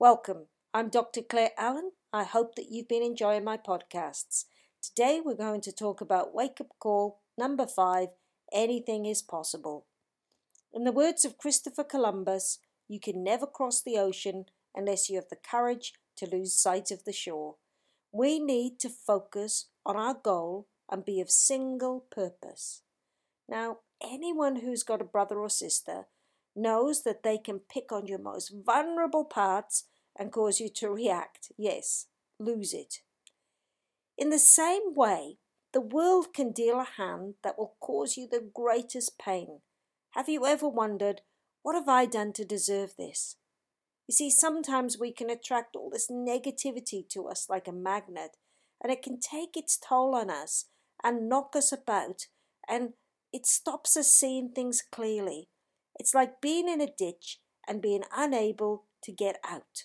Welcome. I'm Dr. Claire Allen. I hope that you've been enjoying my podcasts. Today we're going to talk about wake up call number five anything is possible. In the words of Christopher Columbus, you can never cross the ocean unless you have the courage to lose sight of the shore. We need to focus on our goal and be of single purpose. Now, anyone who's got a brother or sister knows that they can pick on your most vulnerable parts and cause you to react. Yes, lose it. In the same way, the world can deal a hand that will cause you the greatest pain. Have you ever wondered, what have I done to deserve this? You see, sometimes we can attract all this negativity to us like a magnet, and it can take its toll on us and knock us about, and it stops us seeing things clearly. It's like being in a ditch and being unable to get out.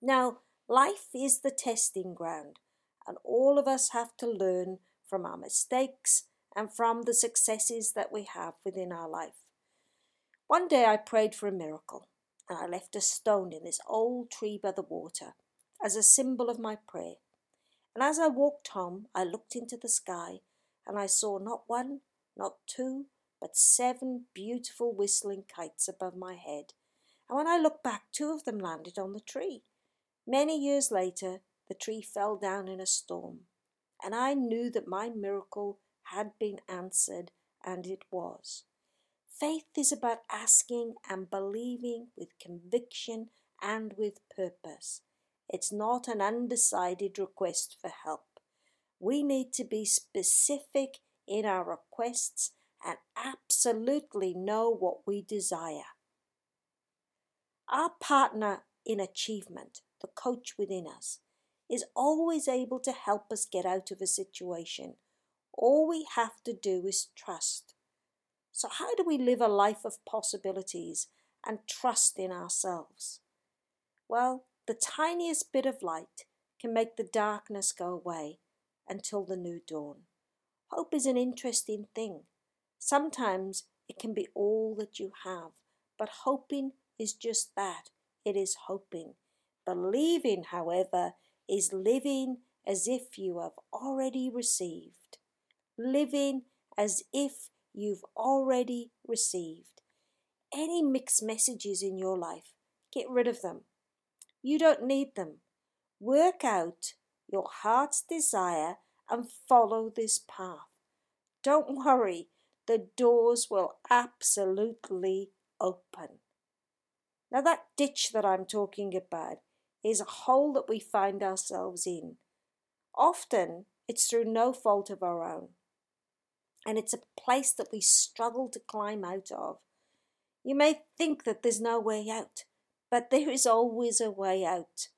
Now, life is the testing ground, and all of us have to learn from our mistakes and from the successes that we have within our life. One day I prayed for a miracle, and I left a stone in this old tree by the water as a symbol of my prayer. And as I walked home, I looked into the sky and I saw not one, not two, but seven beautiful whistling kites above my head. And when I looked back, two of them landed on the tree. Many years later, the tree fell down in a storm, and I knew that my miracle had been answered, and it was. Faith is about asking and believing with conviction and with purpose. It's not an undecided request for help. We need to be specific in our requests and absolutely know what we desire. Our partner in achievement, the coach within us, is always able to help us get out of a situation. All we have to do is trust. So, how do we live a life of possibilities and trust in ourselves? Well, the tiniest bit of light can make the darkness go away until the new dawn. Hope is an interesting thing. Sometimes it can be all that you have, but hoping is just that it is hoping. Believing, however, is living as if you have already received. Living as if you've already received. Any mixed messages in your life, get rid of them. You don't need them. Work out your heart's desire and follow this path. Don't worry the doors will absolutely open. Now, that ditch that I'm talking about is a hole that we find ourselves in. Often it's through no fault of our own, and it's a place that we struggle to climb out of. You may think that there's no way out, but there is always a way out.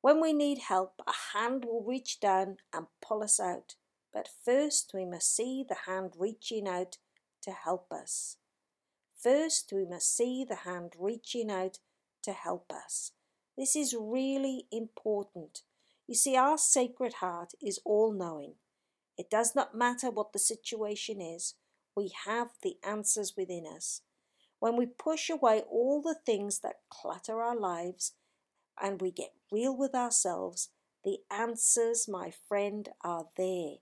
When we need help, a hand will reach down and pull us out. But first, we must see the hand reaching out to help us. First, we must see the hand reaching out to help us. This is really important. You see, our Sacred Heart is all knowing. It does not matter what the situation is, we have the answers within us. When we push away all the things that clutter our lives and we get real with ourselves, the answers, my friend, are there.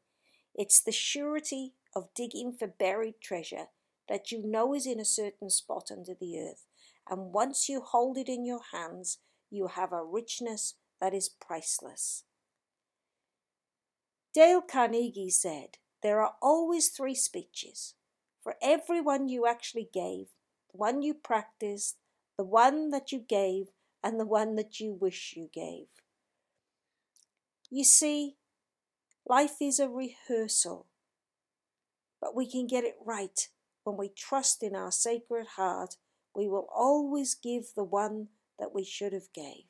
It's the surety of digging for buried treasure that you know is in a certain spot under the earth. And once you hold it in your hands, you have a richness that is priceless. Dale Carnegie said, There are always three speeches. For every one you actually gave, the one you practiced, the one that you gave, and the one that you wish you gave. You see, Life is a rehearsal, but we can get it right when we trust in our sacred heart. We will always give the one that we should have gave.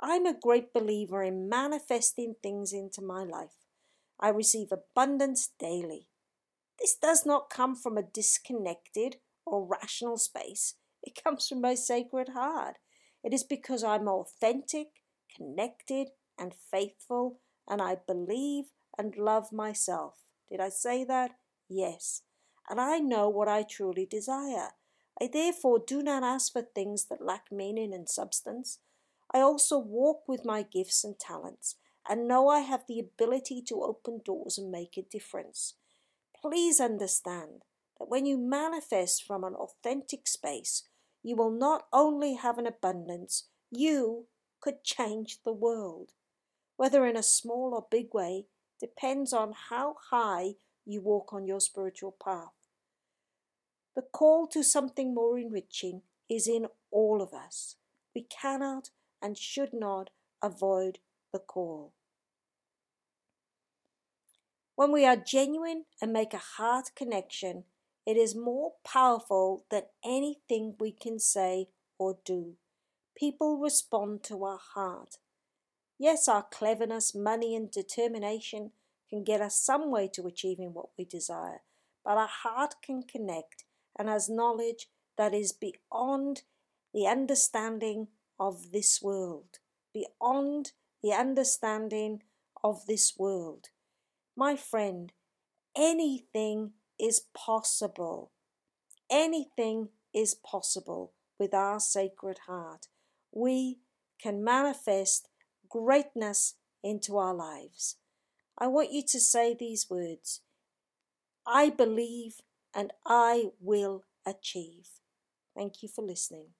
I'm a great believer in manifesting things into my life. I receive abundance daily. This does not come from a disconnected or rational space. It comes from my sacred heart. It is because I'm authentic, connected, and faithful and I believe and love myself. Did I say that? Yes. And I know what I truly desire I therefore do not ask for things that lack meaning and substance. I also walk with my gifts and talents and know I have the ability to open doors and make a difference. Please understand that when you manifest from an authentic space, you will not only have an abundance, you could change the world. Whether in a small or big way depends on how high you walk on your spiritual path. The call to something more enriching is in all of us. We cannot and should not avoid the call. When we are genuine and make a heart connection, it is more powerful than anything we can say or do. People respond to our heart. Yes, our cleverness, money, and determination can get us some way to achieving what we desire, but our heart can connect and has knowledge that is beyond the understanding of this world, beyond the understanding of this world. My friend, anything is possible. Anything is possible with our sacred heart. We can manifest greatness into our lives. I want you to say these words I believe and I will achieve. Thank you for listening.